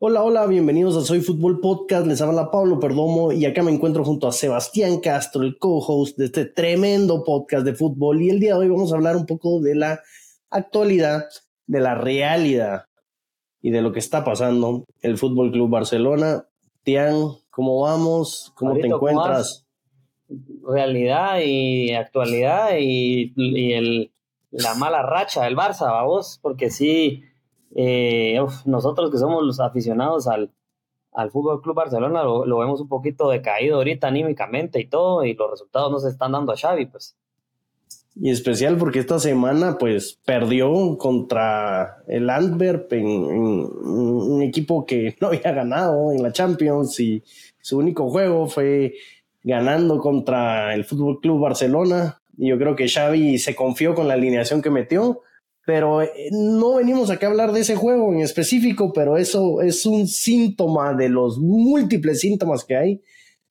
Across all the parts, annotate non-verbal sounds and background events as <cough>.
Hola, hola, bienvenidos a Soy Fútbol Podcast. Les habla Pablo Perdomo y acá me encuentro junto a Sebastián Castro, el co-host de este tremendo podcast de fútbol. Y el día de hoy vamos a hablar un poco de la actualidad, de la realidad y de lo que está pasando el Fútbol Club Barcelona. Tian, ¿cómo vamos? ¿Cómo te encuentras? realidad y actualidad y, el, la mala racha del Barça, vamos, porque sí eh, nosotros que somos los aficionados al, al Fútbol Club Barcelona lo, vemos un poquito decaído ahorita anímicamente y todo, y los resultados no se están dando a Xavi, pues. Y especial porque esta semana, pues, perdió contra el Antwerp en, un equipo que no había ganado en la Champions y su único juego fue ganando contra el Fútbol Club Barcelona. Y yo creo que Xavi se confió con la alineación que metió pero eh, no venimos aquí a hablar de ese juego en específico, pero eso es un síntoma de los múltiples síntomas que hay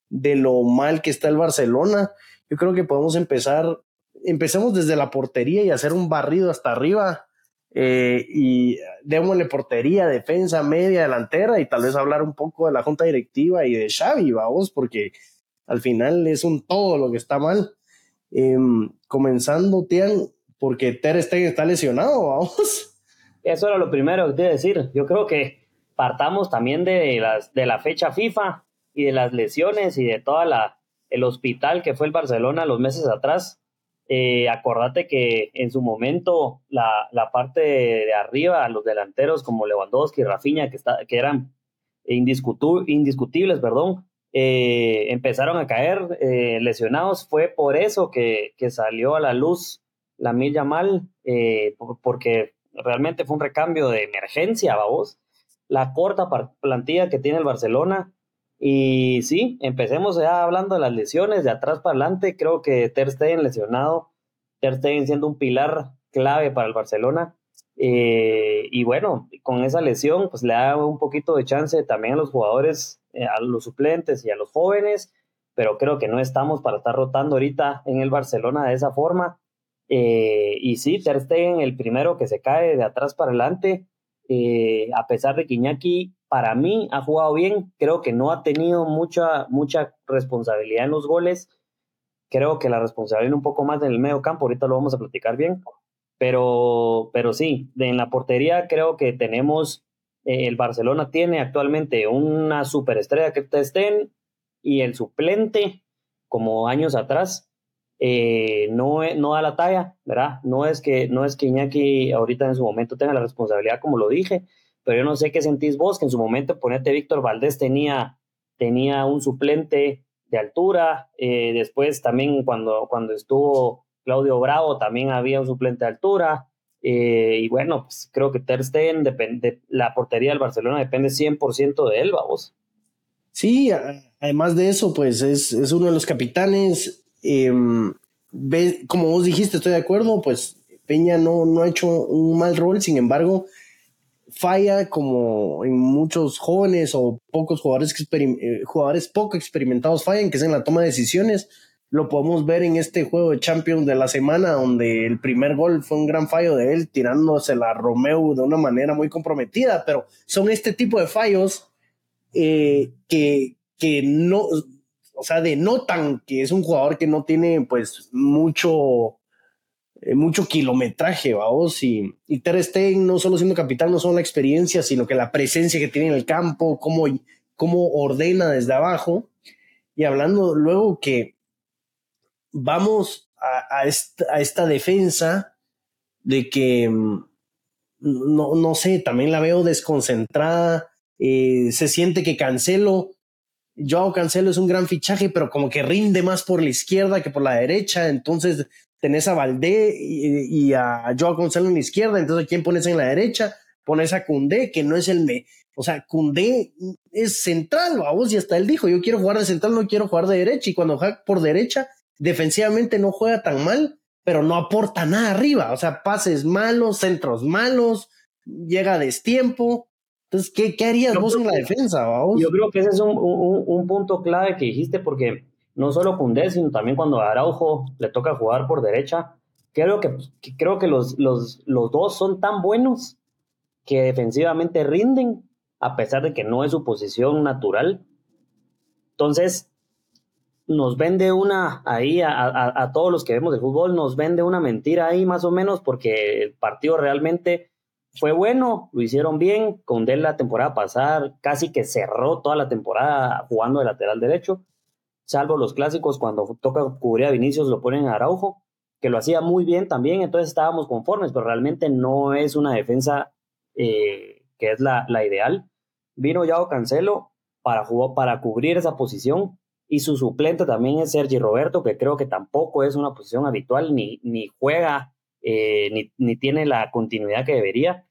de lo mal que está el Barcelona. Yo creo que podemos empezar, empecemos desde la portería y hacer un barrido hasta arriba. Eh, y démosle portería, defensa, media, delantera y tal vez hablar un poco de la junta directiva y de Xavi, vamos, porque al final es un todo lo que está mal. Em, comenzando, Tian, porque Ter Stegen está lesionado, vamos. Eso era lo primero que decir. Yo creo que partamos también de, las, de la fecha FIFA y de las lesiones y de toda la el hospital que fue el Barcelona los meses atrás. Eh, acordate que en su momento la, la parte de, arriba, los delanteros como Lewandowski y Rafinha, que, está, que eran indiscutibles, perdón, eh, empezaron a caer eh, lesionados. Fue por eso que, que, salió a la luz la milla mal, eh, porque realmente fue un recambio de emergencia, vamos. La corta plantilla que tiene el Barcelona. Y sí, empecemos ya hablando de las lesiones, de atrás para adelante. Creo que Ter Stegen lesionado, Ter Stegen siendo un pilar clave para el Barcelona. Eh, y bueno, con esa lesión, pues le da un poquito de chance también a los jugadores, eh, a los suplentes y a los jóvenes, pero creo que no estamos para estar rotando ahorita en el Barcelona de esa forma. Eh, y sí, Ter Stegen, el primero que se cae de atrás para adelante, eh, a pesar de que Iñaki, para mí, ha jugado bien, creo que no ha tenido mucha, mucha responsabilidad en los goles. Creo que la responsabilidad un poco más en el medio campo, ahorita lo vamos a platicar bien. Pero, pero sí, en la portería creo que tenemos, eh, el Barcelona tiene actualmente una superestrella que Stegen y el suplente, como años atrás, eh, no, da la talla, ¿verdad? No es, que, no es que Iñaki ahorita en su momento tenga la responsabilidad, como lo dije, pero yo no sé qué sentís vos, que en su momento, ponete, Víctor Valdés tenía, tenía un suplente de altura, eh, después también cuando, cuando estuvo Claudio Bravo también había un suplente de altura, eh, y bueno, pues creo que Ter Stegen, depende, la portería del Barcelona depende 100% de él, vamos. Sí, además de eso, pues es, es uno de los capitanes, Em, como vos dijiste, estoy de acuerdo, pues Peña no, no ha hecho un mal rol, sin embargo, falla como en muchos jóvenes o pocos jugadores, eh, jugadores poco experimentados fallan, que es en la toma de decisiones. Lo podemos ver en este juego de Champions de la semana, donde el primer gol fue un gran fallo de él, tirándose la Romeo de una manera muy comprometida, pero son este tipo de fallos eh, que, que no, o sea, denotan que es un jugador que no tiene pues mucho, eh, mucho kilometraje, vamos, y, y Ter Stegen no solo siendo capitán, no solo la experiencia, sino que la presencia que tiene en el campo, cómo, cómo ordena desde abajo, y hablando luego que vamos a, esta, defensa de que, mm, no, no sé, también la veo desconcentrada, eh, se siente que Cancelo Joao Cancelo es un gran fichaje, pero como que rinde más por la izquierda que por la derecha. Entonces tenés a Valdé y, a Joao Cancelo en la izquierda. Entonces, ¿a quién pones en la derecha? Pones a Cundé, que no es el me. O sea, Cundé es central, vos, y hasta él dijo: Yo quiero jugar de central, no quiero jugar de derecha. Y cuando juega por derecha, defensivamente no juega tan mal, pero no aporta nada arriba. O sea, pases malos, centros malos, llega destiempo. Entonces, ¿qué, qué harías vos en la defensa? Yo creo que ese es un, un, punto clave que dijiste, porque no solo Cundé, sino también cuando a Araujo le toca jugar por derecha, creo que, creo que los, los, los dos son tan buenos que defensivamente rinden, a pesar de que no es su posición natural. Entonces, nos vende una, ahí a, todos los que vemos el fútbol, nos vende una mentira ahí más o menos, porque el partido realmente fue bueno, lo hicieron bien, con Del la temporada pasada casi que cerró toda la temporada jugando de lateral derecho, salvo los clásicos cuando toca cubrir a Vinicius lo ponen a Araujo, que lo hacía muy bien también, entonces estábamos conformes, pero realmente no es una defensa eh, que es la, ideal. Vino Yao Cancelo para, jugar, para cubrir esa posición y su suplente también es Sergi Roberto, que creo que tampoco es una posición habitual, ni, ni juega, eh, ni, ni, tiene la continuidad que debería.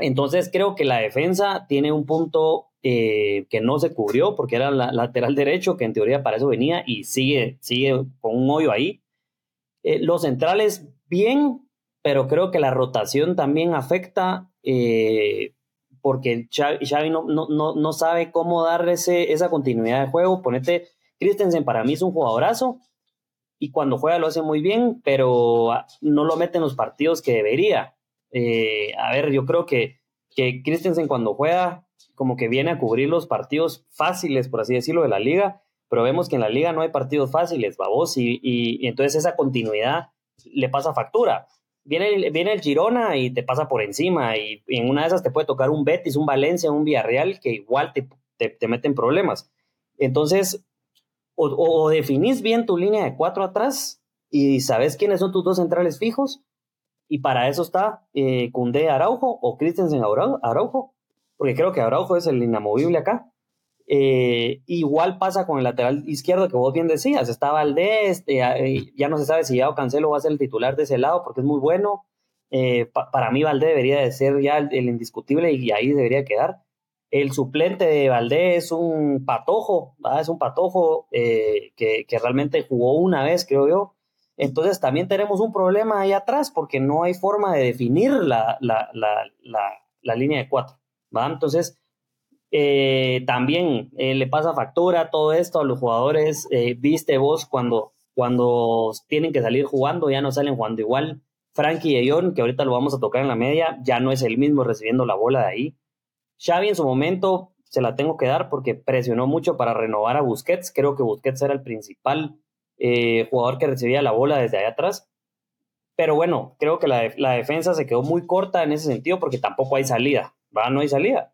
Entonces creo que la defensa tiene un punto eh, que no se cubrió porque era la lateral derecho, que en teoría para eso venía y sigue, sigue con un hoyo ahí. Eh, los centrales bien, pero creo que la rotación también afecta eh, porque Xavi, no, no, no, sabe cómo dar esa continuidad de juego. Ponete, Christensen para mí es un jugadorazo y cuando juega lo hace muy bien, pero ah, no lo mete en los partidos que debería. Eh, a ver, yo creo que, que Christensen cuando juega como que viene a cubrir los partidos fáciles, por así decirlo, de la liga, pero vemos que en la liga no hay partidos fáciles, babos, y, y, entonces esa continuidad le pasa factura. Viene, viene el Girona y te pasa por encima, y, en una de esas te puede tocar un Betis, un Valencia, un Villarreal, que igual te, te, meten problemas. Entonces, o, o, definís bien tu línea de cuatro atrás y sabes quiénes son tus dos centrales fijos, y para eso está eh, Araujo o Christensen Araujo, porque creo que Araujo es el inamovible acá. Eh, igual pasa con el lateral izquierdo que vos bien decías, está Valdés, eh, ya no se sabe si ya Cancelo va a ser el titular de ese lado porque es muy bueno. Eh, para mí Valdés debería de ser ya el, indiscutible y ahí debería quedar. El suplente de Valdés es un patojo, es un patojo que, que, realmente jugó una vez, creo yo. Entonces también tenemos un problema ahí atrás porque no hay forma de definir la, la, la, la línea de cuatro. ¿va? Entonces, eh, también eh, le pasa factura todo esto a los jugadores. Eh, viste vos cuando, cuando tienen que salir jugando, ya no salen jugando igual. Frankie y John, que ahorita lo vamos a tocar en la media, ya no es el mismo recibiendo la bola de ahí. Xavi en su momento se la tengo que dar porque presionó mucho para renovar a Busquets. Creo que Busquets era el principal jugador que recibía la bola desde allá atrás. Pero bueno, creo que la, la defensa se quedó muy corta en ese sentido porque tampoco hay salida. ¿va? No hay salida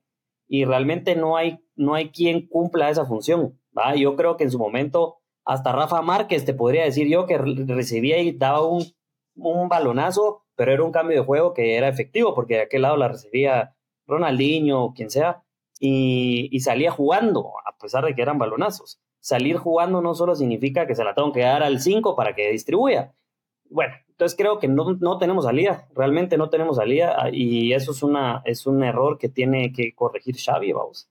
y realmente no hay, no hay quien cumpla esa función. ¿va? Yo creo que en su momento hasta Rafa Márquez te podría decir yo que recibía y daba un, un balonazo, pero era un cambio de juego que era efectivo porque de aquel lado la recibía Ronaldinho o quien sea y, y salía jugando a pesar de que eran balonazos. Salir jugando no solo significa que se la tengo que dar al 5 para que distribuya. Bueno, entonces creo que no, no, tenemos salida, realmente no tenemos salida ah, y eso es, una, es un error que tiene que corregir Xavi, vamos.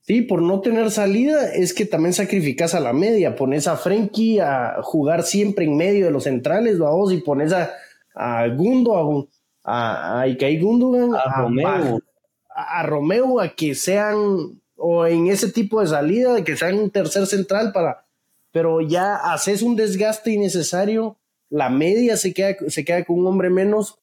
Sí, por no tener salida es que también sacrificas a la media, pones a Frenkie a jugar siempre en medio de los centrales, vamos, y pones a, a Gundo, a, a, a Gundogan, a, Romeo. A, Romeo, a que sean, o en ese tipo de salida, que sean un tercer central para, pero ya haces un desgaste innecesario la media se queda, se queda con un hombre menos.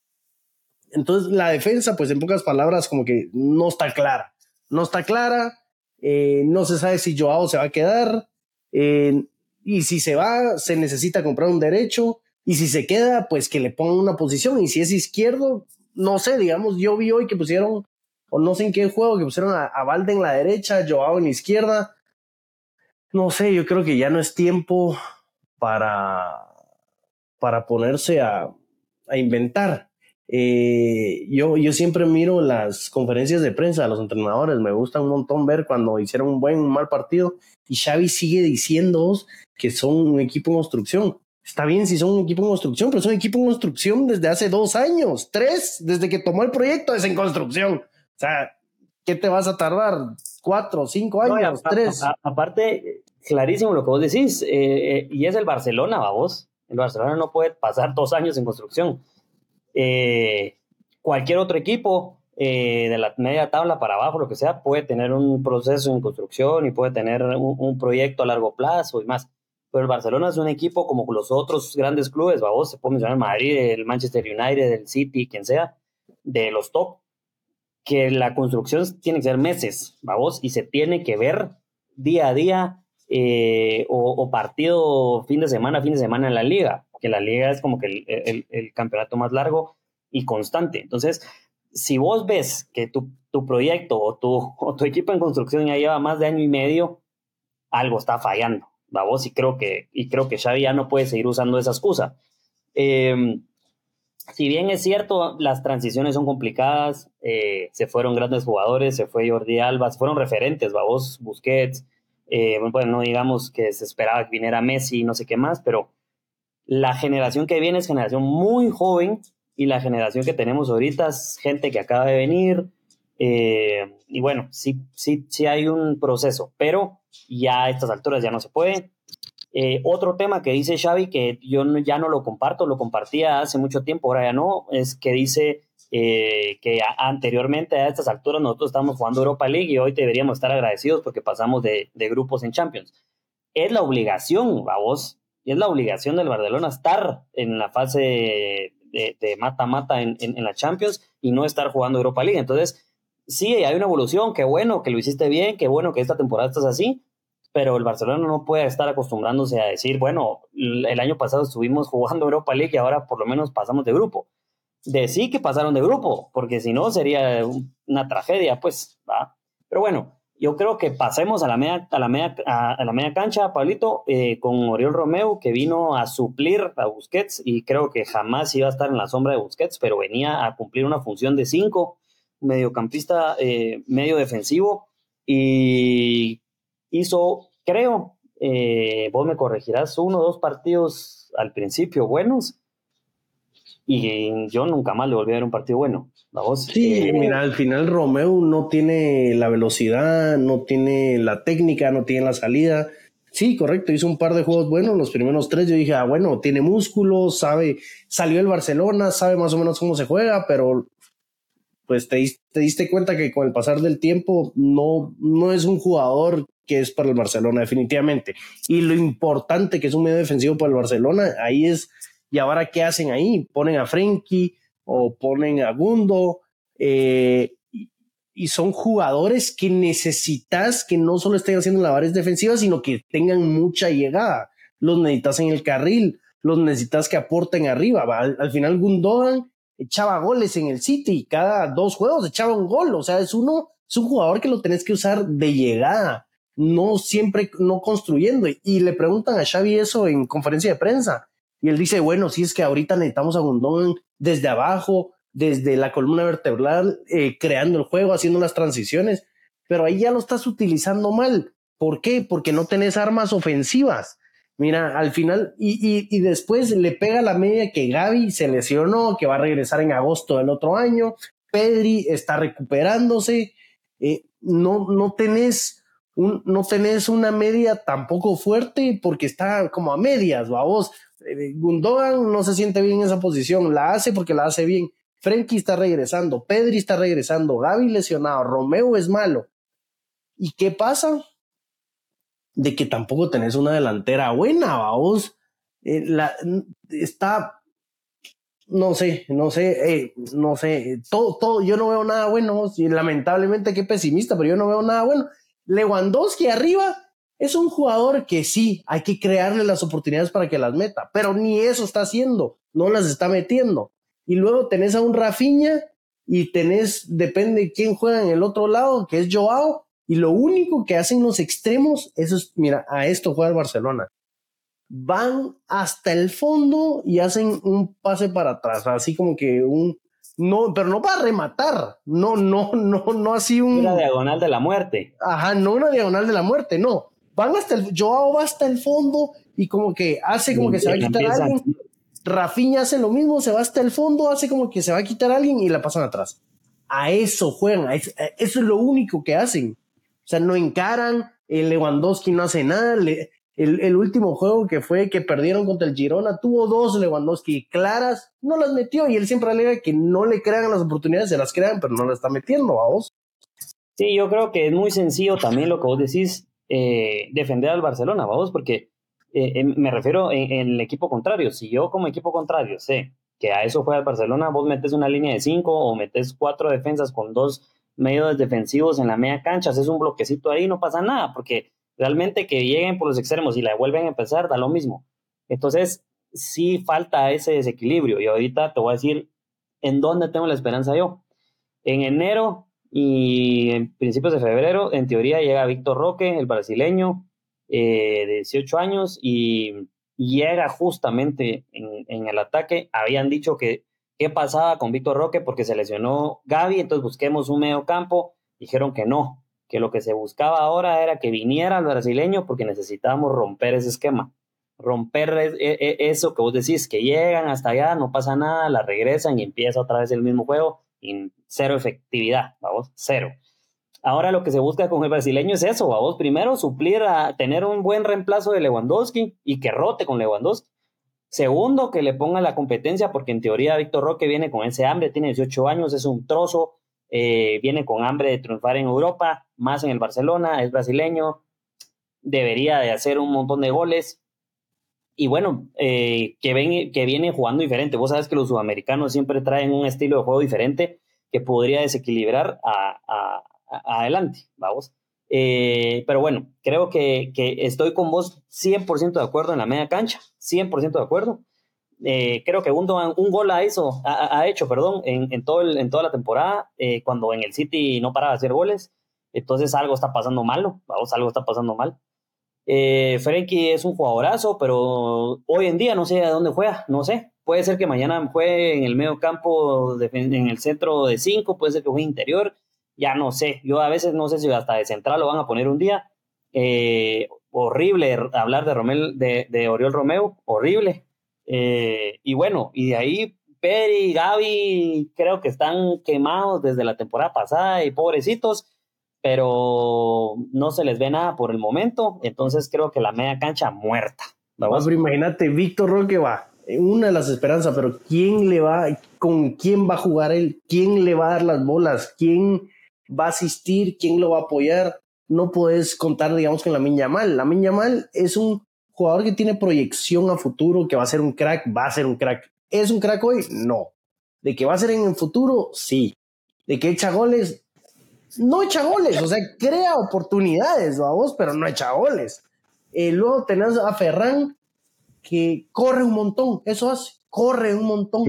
Entonces la defensa, pues en pocas palabras, como que no está clara. No está clara, eh, no se sabe si Joao se va a quedar, eh, y si se va, se necesita comprar un derecho, y si se queda, pues que le pongan una posición, y si es izquierdo, no sé, digamos, yo vi hoy que pusieron, o no sé en qué juego, que pusieron a, a Valde en la derecha, Joao en la izquierda. No sé, yo creo que ya no es tiempo para para ponerse a, inventar. Eh, yo, yo siempre miro las conferencias de prensa de los entrenadores, me gusta un montón ver cuando hicieron un buen, un mal partido y Xavi sigue diciendo que son un equipo en construcción. Está bien si son un equipo en construcción, pero son un equipo en construcción desde hace dos años, tres, desde que tomó el proyecto es en construcción. O sea, ¿qué te vas a tardar? ¿Cuatro, cinco años, tres? aparte, clarísimo lo que vos decís, eh, eh, y es el Barcelona, vos. El Barcelona no puede pasar dos años en construcción. Eh, cualquier otro equipo de la media tabla para abajo, lo que sea, puede tener un proceso en construcción y puede tener un, proyecto a largo plazo y más. Pero el Barcelona es un equipo como los otros grandes clubes, vos se puede mencionar Madrid, el Manchester United, el City, quien sea, de los top. Que la construcción tiene que ser meses, vamos, y se tiene que ver día a día eh, o, partido fin de semana, fin de semana en la liga, que la liga es como que el, campeonato más largo y constante. Entonces, si vos ves que tu, proyecto o tu, tu, equipo en construcción ya lleva más de año y medio, algo está fallando, vamos, y creo que, y creo que Xavi ya no puede seguir usando esa excusa. Eh, si bien es cierto, las transiciones son complicadas, eh, se fueron grandes jugadores, se fue Jordi Alba, se fueron referentes, vos, Busquets, eh, bueno, no digamos que se esperaba que viniera Messi, no sé qué más, pero la generación que viene es generación muy joven y la generación que tenemos ahorita es gente que acaba de venir. Eh, y bueno, sí, sí, sí hay un proceso, pero ya a estas alturas ya no se puede. Eh, otro tema que dice Xavi, que yo ya no lo comparto, lo compartía hace mucho tiempo, ahora ya no, es que dice eh, que anteriormente a estas alturas nosotros estamos jugando Europa League y hoy deberíamos estar agradecidos porque pasamos de, grupos en Champions. Es la obligación, vos, y es la obligación del Barcelona estar en la fase de mata-mata en, en la Champions y no estar jugando Europa League. Entonces, sí, hay una evolución, qué bueno que lo hiciste bien, qué bueno que esta temporada estás así, pero el Barcelona no puede estar acostumbrándose a decir, bueno, el año pasado estuvimos <laughs> jugando Europa League y ahora por lo menos pasamos de grupo. De sí que pasaron de grupo, porque si no sería una tragedia, pues, va. Pero bueno, yo creo que pasemos a la media, a la media, a, la media cancha, Pablito, eh, con Oriol Romeo, que vino a suplir a Busquets y creo que jamás iba a estar en la sombra de Busquets, pero venía a cumplir una función de cinco, mediocampista, eh, medio defensivo, y hizo, creo, eh, vos me corregirás, uno o dos partidos al principio buenos y yo nunca más le volví a ver un partido bueno. ¿La voz? Sí, eh, mira, al final Romeo no tiene la velocidad, no tiene la técnica, no tiene la salida. Sí, correcto, hizo un par de juegos buenos, los primeros tres yo dije, ah, bueno, tiene músculo, sabe, salió el Barcelona, sabe más o menos cómo se juega, pero pues te, te, diste cuenta que con el pasar del tiempo no, no es un jugador que es para el Barcelona, definitivamente. Y lo importante que es un medio defensivo para el Barcelona, ahí es, ¿y ahora qué hacen ahí? Ponen a Frenkie o ponen a Gundo, eh, y son jugadores que necesitas que no solo estén haciendo labores defensivas, sino que tengan mucha llegada. Los necesitas en el carril, los necesitas que aporten arriba. Al, al final Gundogan echaba goles en el City, cada dos juegos echaba un gol, o sea, es uno, es un jugador que lo tenés que usar de llegada, no siempre, no construyendo. Y le preguntan a Xavi eso en conferencia de prensa, y él dice, bueno, si es que ahorita necesitamos a Gundón desde abajo, desde la columna vertebral, eh, creando el juego, haciendo las transiciones, pero ahí ya lo estás utilizando mal. ¿Por qué? Porque no tenés armas ofensivas. Mira, al final, y, después le pega la media que Gaby se lesionó, que va a regresar en agosto del otro año. Pedri está recuperándose. Eh, no, no tenés un, no tenés una media tampoco fuerte porque está como a medias, vos. Eh, Gundogan no se siente bien en esa posición, la hace porque la hace bien. Frenkie está regresando, Pedri está regresando, Gaby lesionado, Romeo es malo. ¿Y qué pasa? de que tampoco tenés una delantera buena, vos. Eh, la, está, no sé, no sé, eh, no sé, todo, todo, yo no veo nada bueno, lamentablemente qué pesimista, pero yo no veo nada bueno. Lewandowski arriba es un jugador que sí, hay que crearle las oportunidades para que las meta, pero ni eso está haciendo, no las está metiendo. Y luego tenés a un Rafinha y tenés, depende quién juega en el otro lado, que es Joao, y lo único que hacen los extremos, eso es, mira, a esto juega el Barcelona. Van hasta el fondo y hacen un pase para atrás, así como que un, no, pero no para rematar, no, no, no, no así un... Una diagonal de la muerte. Ajá, no una diagonal de la muerte, no. Van hasta el, Joao va hasta el fondo y como que hace como que se va a quitar alguien. Rafinha hace lo mismo, se va hasta el fondo, hace como que se va a quitar alguien y la pasan atrás. A eso juegan, eso es lo único que hacen. O sea, no encaran, el Lewandowski no hace nada. El, último juego que fue que perdieron contra el Girona, tuvo dos Lewandowski claras, no las metió y él siempre alega que no le crean las oportunidades, se las crean, pero no las está metiendo a vos. Sí, yo creo que es muy sencillo también lo que vos decís, eh, defender al Barcelona, vos, porque eh, me refiero en, el equipo contrario. Si yo como equipo contrario sé que a eso juega el Barcelona, vos metes una línea de cinco o metes cuatro defensas con dos medios defensivos en la media cancha, haces un bloquecito ahí, no pasa nada, porque realmente que lleguen por los extremos y la vuelven a empezar, da lo mismo. Entonces, sí falta ese desequilibrio. Y ahorita te voy a decir en dónde tengo la esperanza yo. En enero y en principios de febrero, en teoría, llega Víctor Roque, el brasileño, eh, de 18 años, y llega justamente en, en, el ataque. Habían dicho que qué pasaba con Víctor Roque porque se lesionó Gaby, entonces busquemos un medio campo. Dijeron que no, que lo que se buscaba ahora era que viniera el brasileño porque necesitábamos romper ese esquema. Romper e, e, eso que vos decís, que llegan hasta allá, no pasa nada, la regresan y empieza otra vez el mismo juego, y cero efectividad, vamos, cero. Ahora lo que se busca con el brasileño es eso, vamos, primero suplir a tener un buen reemplazo de Lewandowski y que rote con Lewandowski. Segundo, que le ponga la competencia, porque en teoría Víctor Roque viene con ese hambre, tiene 18 años, es un trozo, eh, viene con hambre de triunfar en Europa, más en el Barcelona, es brasileño, debería de hacer un montón de goles. Y bueno, eh, que, ven, que viene jugando diferente. Vos sabes que los sudamericanos siempre traen un estilo de juego diferente que podría desequilibrar a, adelante, vamos. Eh, pero bueno, creo que, que, estoy con vos 100% de acuerdo en la media cancha, 100% de acuerdo. Eh, creo que un, un gol ha, hecho, ha, hecho perdón, en, en, todo en toda la temporada, eh, cuando en el City no paraba de hacer goles. Entonces algo está pasando malo, vamos, algo está pasando mal. Eh, Frenkie es un jugadorazo, pero hoy en día no sé a dónde juega, no sé. Puede ser que mañana juegue en el medio campo, en el centro de cinco, puede ser que juegue interior, ya no sé. Yo a veces no sé si hasta de central lo van a poner un día. Eh, horrible hablar de, Romel, de, de Oriol Romeo, horrible. Eh, y bueno, y de ahí Peri Gaby creo que están quemados desde la temporada pasada y pobrecitos, pero no se les ve nada por el momento, entonces creo que la media cancha muerta. Vamos, imagínate, Víctor Roque va, una de las esperanzas, pero ¿quién le va, con quién va a jugar él? ¿Quién le va a dar las bolas? ¿Quién va a asistir? ¿Quién lo va a apoyar? No puedes contar, digamos, con la Miña Mal. La Miña Mal es un jugador que tiene proyección a futuro, que va a ser un crack, va a ser un crack. ¿Es un crack hoy? No. ¿De que va a ser en el futuro? Sí. ¿De que echa goles? No echa goles, o sea, crea oportunidades, vamos, pero no echa goles. Eh, luego tenés a Ferran, que corre un montón, eso hace, corre un montón,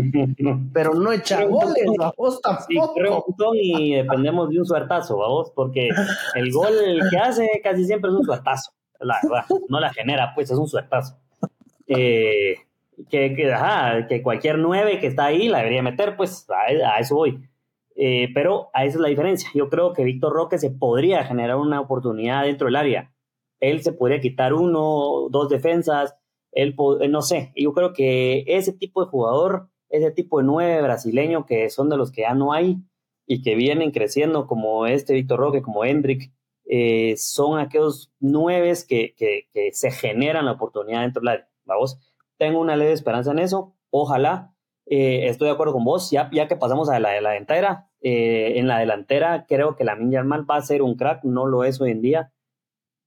pero no echa goles, vamos tampoco. Sí, corre un montón y dependemos de un suertazo, vamos, porque el gol que hace casi siempre es un suertazo la verdad, no la genera, pues es un suertazo. Eh, que, que, que cualquier nueve que está ahí la debería meter, pues a, eso voy. Eh, pero a esa es la diferencia. Yo creo que Víctor Roque se podría generar una oportunidad dentro del área. Él se podría quitar uno, dos defensas, él, eh, no sé. Yo creo que ese tipo de jugador, ese tipo de nueve brasileño que son de los que ya no hay y que vienen creciendo como este Víctor Roque, como Hendrik, eh, son aquellos nueve que, que, se generan la oportunidad dentro del área. Vamos, tengo una leve esperanza en eso. Ojalá, eh, estoy de acuerdo con vos, ya, que pasamos a la, de la delantera. Eh, en la delantera creo que la Mal va a ser un crack, no lo es hoy en día.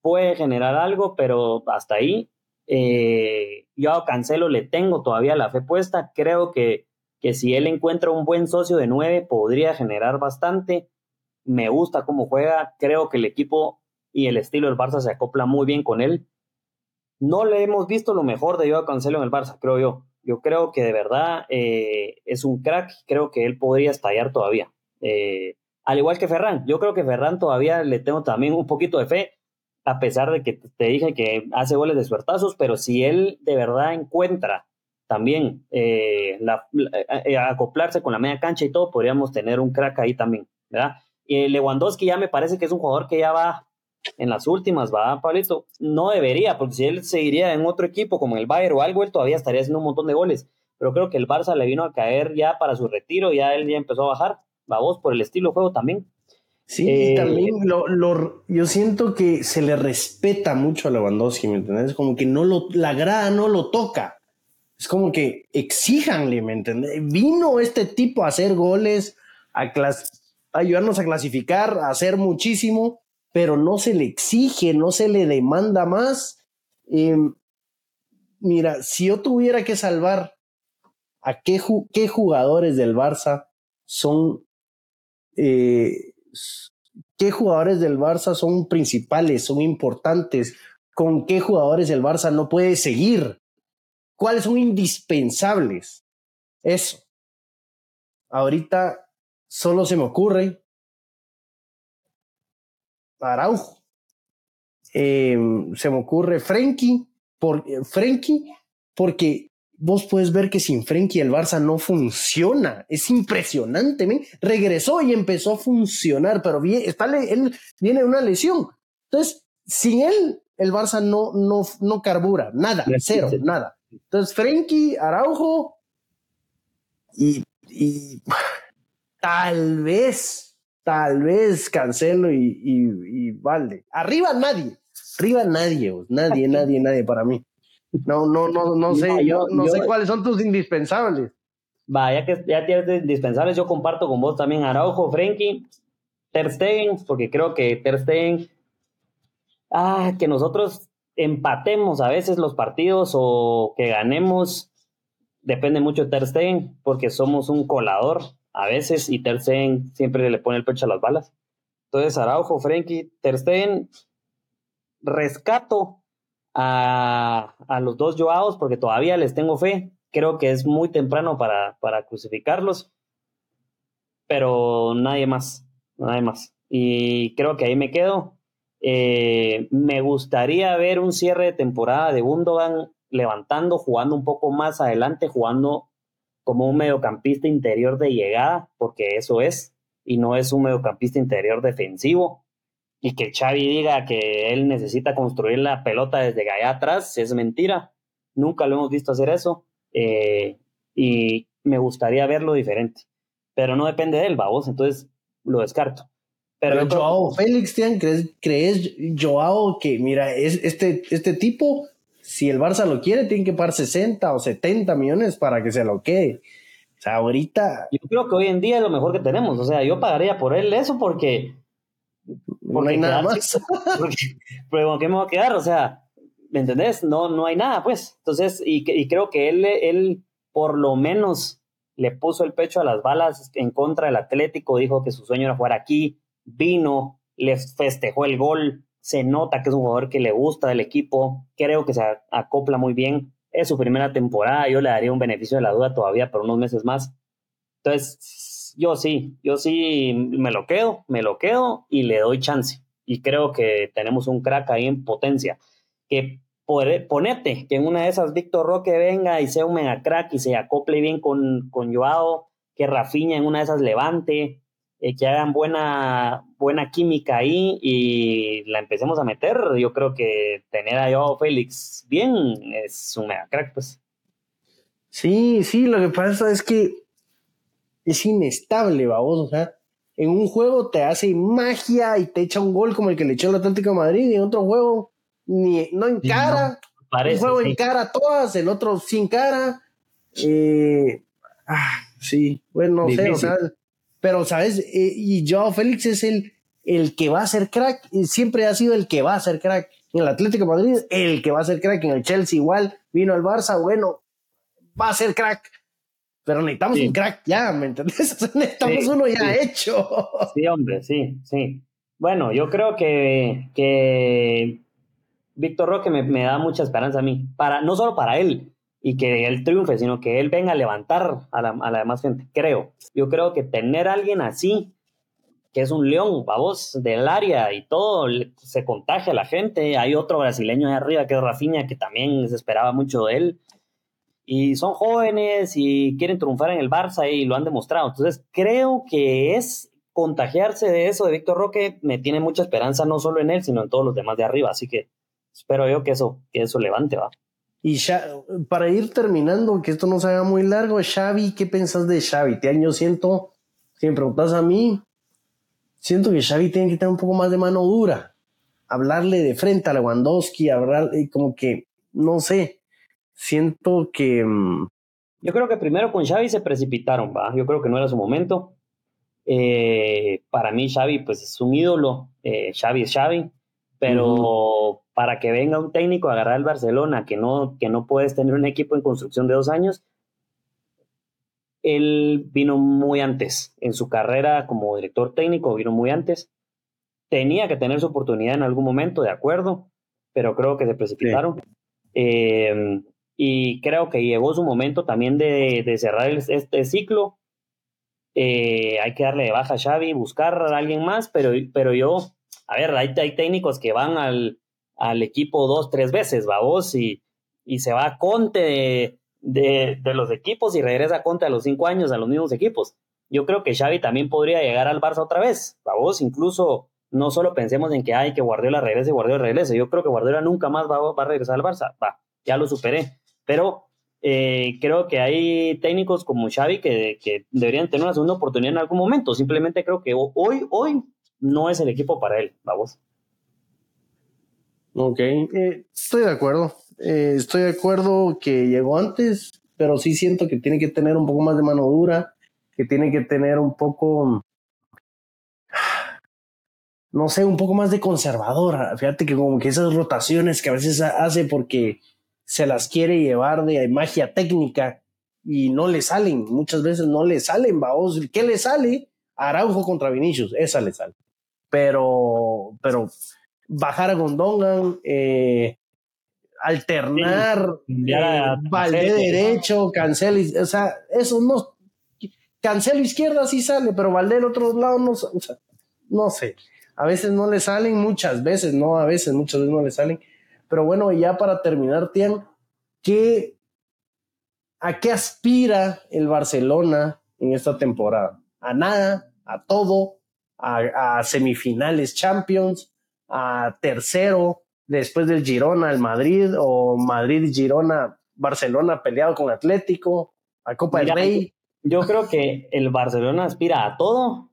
Puede generar algo, pero hasta ahí. yo a Cancelo le tengo todavía la fe puesta. Creo que, que si él encuentra un buen socio de nueve, podría generar bastante me gusta cómo juega, creo que el equipo y el estilo del Barça se acopla muy bien con él. No le hemos visto lo mejor de Joao Cancelo en el Barça, creo yo. Yo creo que de verdad eh, es un crack, creo que él podría estallar todavía. Eh, al igual que Ferran, yo creo que Ferran todavía le tengo también un poquito de fe, a pesar de que te dije que hace goles de suertazos, pero si él de verdad encuentra también eh, acoplarse con la media cancha y todo, podríamos tener un crack ahí también, ¿verdad? Eh, Lewandowski ya me parece que es un jugador que ya va en las últimas, va, Pablito. No debería, porque si él seguiría en otro equipo como el Bayern o algo, él todavía estaría haciendo un montón de goles. Pero creo que el Barça le vino a caer ya para su retiro, ya él ya empezó a bajar. Va vos por el estilo de juego también. Sí, y eh, también lo, yo siento que se le respeta mucho a Lewandowski, ¿me entiendes? Como que no lo, la grada no lo toca. Es como que exíjanle, ¿me entiendes? Vino este tipo a hacer goles, a, clase ayudarnos a clasificar, a hacer muchísimo, pero no se le exige, no se le demanda más. Em, mira, si yo tuviera que salvar a qué, qué jugadores del Barça son, eh, qué jugadores del Barça son principales, son importantes, con qué jugadores el Barça no puede seguir, cuáles son indispensables. Eso. Ahorita solo se me ocurre Araujo. Em, se me ocurre Frenkie, por, Frenkie, porque vos puedes ver que sin Frenkie el Barça no funciona. Es impresionante, Regresó y empezó a funcionar, pero bien, está, él viene de una lesión. Entonces, sin él, el Barça no, no, no carbura, nada, cero, nada. Entonces, Frenkie, Araujo y, y <sighs> tal vez, tal vez Cancelo y, y, Valde. Arriba nadie, arriba nadie, nadie, nadie, nadie para mí. No, no, no, no sé, yo, no sé cuáles son tus indispensables. Va, ya que ya tienes indispensables, yo comparto con vos también Araujo, Frenkie, Ter Stegen, porque creo que Ter Stegen, ah, que nosotros empatemos a veces los partidos o que ganemos, depende mucho de Ter Stegen, porque somos un colador a veces y Ter siempre le pone el pecho a las balas. Entonces, Araujo, Frenkie, Ter rescato a, los dos Joaos porque todavía les tengo fe. Creo que es muy temprano para, para crucificarlos, pero nadie más, nadie más. Y creo que ahí me quedo. Eh, me gustaría ver un cierre de temporada de Gundogan levantando, jugando un poco más adelante, jugando como un mediocampista interior de llegada, porque eso es, y no es un mediocampista interior defensivo y que Xavi diga que él necesita construir la pelota desde allá atrás es mentira. Nunca lo hemos visto hacer eso eh, y me gustaría verlo diferente. Pero no depende de él, vamos, entonces lo descarto. Pero, Joao Félix, ¿crees, ¿crees, Joao, que mira, es, este, este tipo, si el Barça lo quiere, tiene que pagar 60 o 70 millones para que se lo quede? O sea, ahorita. Yo creo que hoy en día es lo mejor que tenemos. O sea, yo pagaría por él eso porque no hay nada más. <laughs> pero ¿qué me voy a quedar? O sea, ¿me entendés? No, no hay nada, pues. Entonces, y, y creo que él, él por lo menos le puso el pecho a las balas en contra del Atlético, dijo que su sueño era jugar aquí, vino, le festejó el gol, se nota que es un jugador que le gusta del equipo, creo que se acopla muy bien, es su primera temporada, yo le daría un beneficio de la duda todavía por unos meses más. Entonces, yo sí, yo sí me lo quedo, me lo quedo y le doy chance. Y creo que tenemos un crack ahí en potencia. Que ponete que en una de esas Víctor Roque venga y sea un mega crack y se acople bien con, con Joao, que Rafiña en una de esas levante, eh, que hagan buena, buena química ahí y la empecemos a meter. Yo creo que tener a Joao Félix bien es un mega crack, pues. Sí, sí, lo que pasa es que es inestable, vamos, o sea, en un juego te hace magia y te echa un gol como el que le echó el Atlético de Madrid y en otro juego ni, no encara, cara un juego en encara todas, el otro sin cara, eh, ah, sí, bueno, no sé, o sea, pero sabes, eh, y Joao Félix es el, el que va a ser crack, y siempre ha sido el que va a ser crack. En el Atlético de Madrid, el que va a ser crack, en el Chelsea igual, vino al Barça, bueno, va a ser crack pero necesitamos un crack ya, ¿me entendés? <laughs> necesitamos uno ya hecho. Sí, hombre, sí, sí. Bueno, yo creo que, que Víctor Roque me, da mucha esperanza a mí, para, no solo para él y que él triunfe, sino que él venga a levantar a la, a la demás gente, creo. Yo creo que tener a alguien así, que es un león, vamos, del área y todo, se contagia a la gente. Hay otro brasileño de arriba que es Rafinha, que también se esperaba mucho de él y son jóvenes y quieren triunfar en el Barça y lo han demostrado. Entonces, creo que es contagiarse de eso de Víctor Roque, me tiene mucha esperanza no solo en él, sino en todos los demás de arriba. Así que espero yo que eso, que eso levante, va. Y ya, para ir terminando, que esto no se haga muy largo, Xavi, ¿qué pensás de Xavi? Te año siento, si me preguntas a mí, siento que Xavi tiene que tener un poco más de mano dura. Hablarle de frente a Lewandowski, hablar como que, no sé, siento que... Mm, yo creo que primero con Xavi se precipitaron, ¿va? Yo creo que no era su momento. Eh, para mí Xavi pues es un ídolo, eh, Xavi es Xavi, pero para que venga un técnico a agarrar al Barcelona, que no, que no puedes tener un equipo en construcción de dos años, él vino muy antes. En su carrera como director técnico vino muy antes. Tenía que tener su oportunidad en algún momento, de acuerdo, pero creo que se precipitaron. Eh, y creo que llegó su momento también de, de cerrar este ciclo. Eh, hay que darle de baja a Xavi, buscar a alguien más, pero, pero yo, a ver, hay, hay técnicos que van al, al equipo dos, tres veces, va vos, y, y se va a Conte de, de, los equipos y regresa Conte a los cinco años a los mismos equipos. Yo creo que Xavi también podría llegar al Barça otra vez, va vos, incluso no solo pensemos en que hay que Guardiola regrese, Guardiola regrese, yo creo que Guardiola nunca más va, va a regresar al Barça, va, ya lo superé. Pero eh, creo que hay técnicos como Xavi que, que, deberían tener una segunda oportunidad en algún momento. Simplemente creo que hoy, hoy no es el equipo para él, vamos. Ok, eh, estoy de acuerdo. Eh, estoy de acuerdo que llegó antes, pero sí siento que tiene que tener un poco más de mano dura, que tiene que tener un poco, no sé, un poco más de conservador. Fíjate que como que esas rotaciones que a veces hace porque se las quiere llevar de magia técnica y no le salen, muchas veces no le salen, vamos, ¿qué le sale? Araujo contra Vinicius, esa le sale. Pero, pero bajar a Gondongan, eh, alternar, sí, eh, derecho, cancelo, o sea, eso no, cancelo izquierda sí sale, pero Valdé otro lado no, o sea, no sé, a veces no le salen, muchas veces, no, a veces, muchas veces no le salen pero bueno, ya para terminar, Tian, ¿qué, ¿a qué aspira el Barcelona en esta temporada? ¿A nada? ¿A todo? ¿A, semifinales Champions? ¿A tercero después del Girona al Madrid? ¿O Madrid, Girona, Barcelona peleado con Atlético? ¿A Copa del Rey? Yo creo que el Barcelona aspira a todo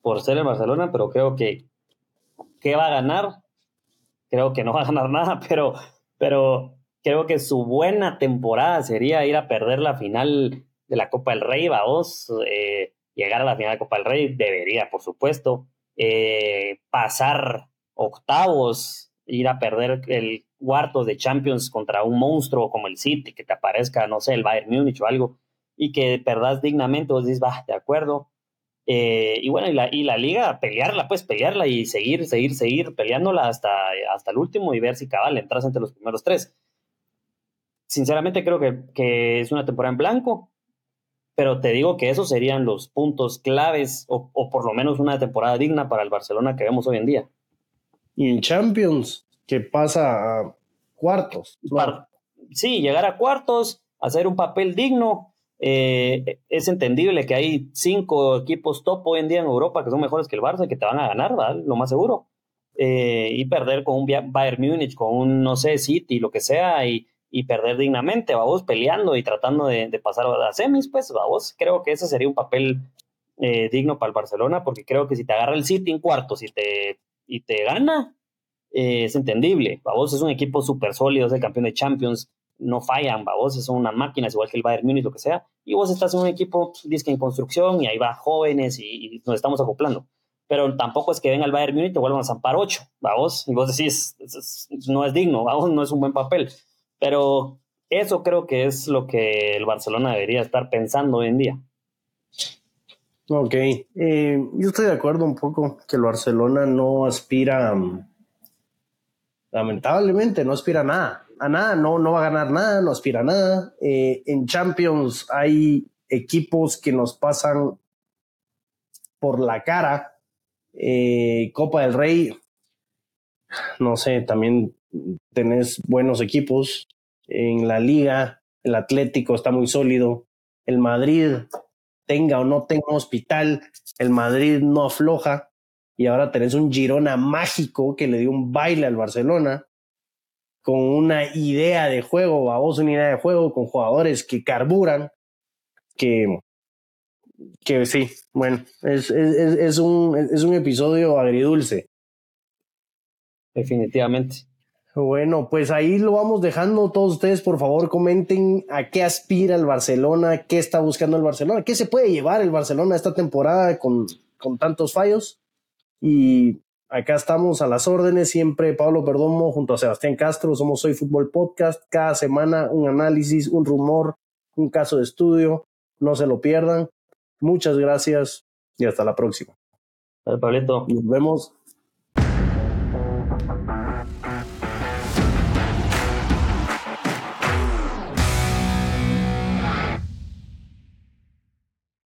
por ser el Barcelona, pero creo que ¿qué va a ganar? creo que no va a ganar nada, <laughs> pero, pero creo que su buena temporada sería ir a perder la final de la Copa del Rey, vamos, eh, llegar a la final de Copa del Rey, debería, por supuesto, eh, pasar octavos, ir a perder el cuarto de Champions contra un monstruo como el City, que te aparezca, no sé, el Bayern Múnich o algo, y que perdas dignamente, vos dices, va, de acuerdo, eh, y bueno, y la, y la liga, pelearla, pues pelearla y seguir, seguir, seguir peleándola hasta, hasta el último y ver si cabal entras entre los primeros tres. Sinceramente creo que es una temporada en blanco, pero te digo que esos serían los puntos claves o, o, por lo menos una temporada digna para el Barcelona que vemos hoy en día. Y en Champions, que pasa a cuartos. sí, llegar a cuartos, hacer un papel digno eh, es entendible que hay cinco equipos top hoy en día en Europa que son mejores que el Barça y que te van a ganar, ¿vale? lo más seguro. Eh, y perder con un Bayern Múnich, con un, no sé, City, lo que sea, y, y perder dignamente, vamos, peleando y tratando de, pasar a semis, pues, vamos, creo que ese sería un papel eh, digno para el Barcelona, porque creo que si te agarra el City en cuartos y te, y te gana, eh, es entendible, vamos, es un equipo súper sólido, es el campeón de Champions, no fallan, vos son unas máquinas, igual que el Bayern Múnich, lo que sea, y vos estás en un equipo, disque en construcción, y ahí va jóvenes, y, nos estamos acoplando. Pero tampoco es que venga el Bayern Múnich y te vuelvan a zampar ocho, va, vos, y vos decís, no es digno, vamos, no es un buen papel. Pero eso creo que es lo que el Barcelona debería estar pensando hoy en día. Ok, eh, yo estoy de acuerdo un poco que el Barcelona no aspira, lamentablemente, no aspira a nada a nada, no, no va a ganar nada, no aspira a nada. Eh, en Champions hay equipos que nos pasan por la cara. Eh, Copa del Rey, no sé, también tenés buenos equipos. En la liga, el Atlético está muy sólido. El Madrid, tenga o no tenga hospital, el Madrid no afloja. Y ahora tenés un Girona mágico que le dio un baile al Barcelona con una idea de juego, vos una idea de juego con jugadores que carburan, que, que sí, bueno, es, es, es, un, es un episodio agridulce. Definitivamente. Bueno, pues ahí lo vamos dejando. Todos ustedes, por favor, comenten a qué aspira el Barcelona, qué está buscando el Barcelona, qué se puede llevar el Barcelona esta temporada con, con tantos fallos. Y Acá estamos a las órdenes, siempre Pablo Perdomo junto a Sebastián Castro, somos Soy Fútbol Podcast, cada semana un análisis, un rumor, un caso de estudio, no se lo pierdan. Muchas gracias y hasta la próxima. Pablito. Nos vemos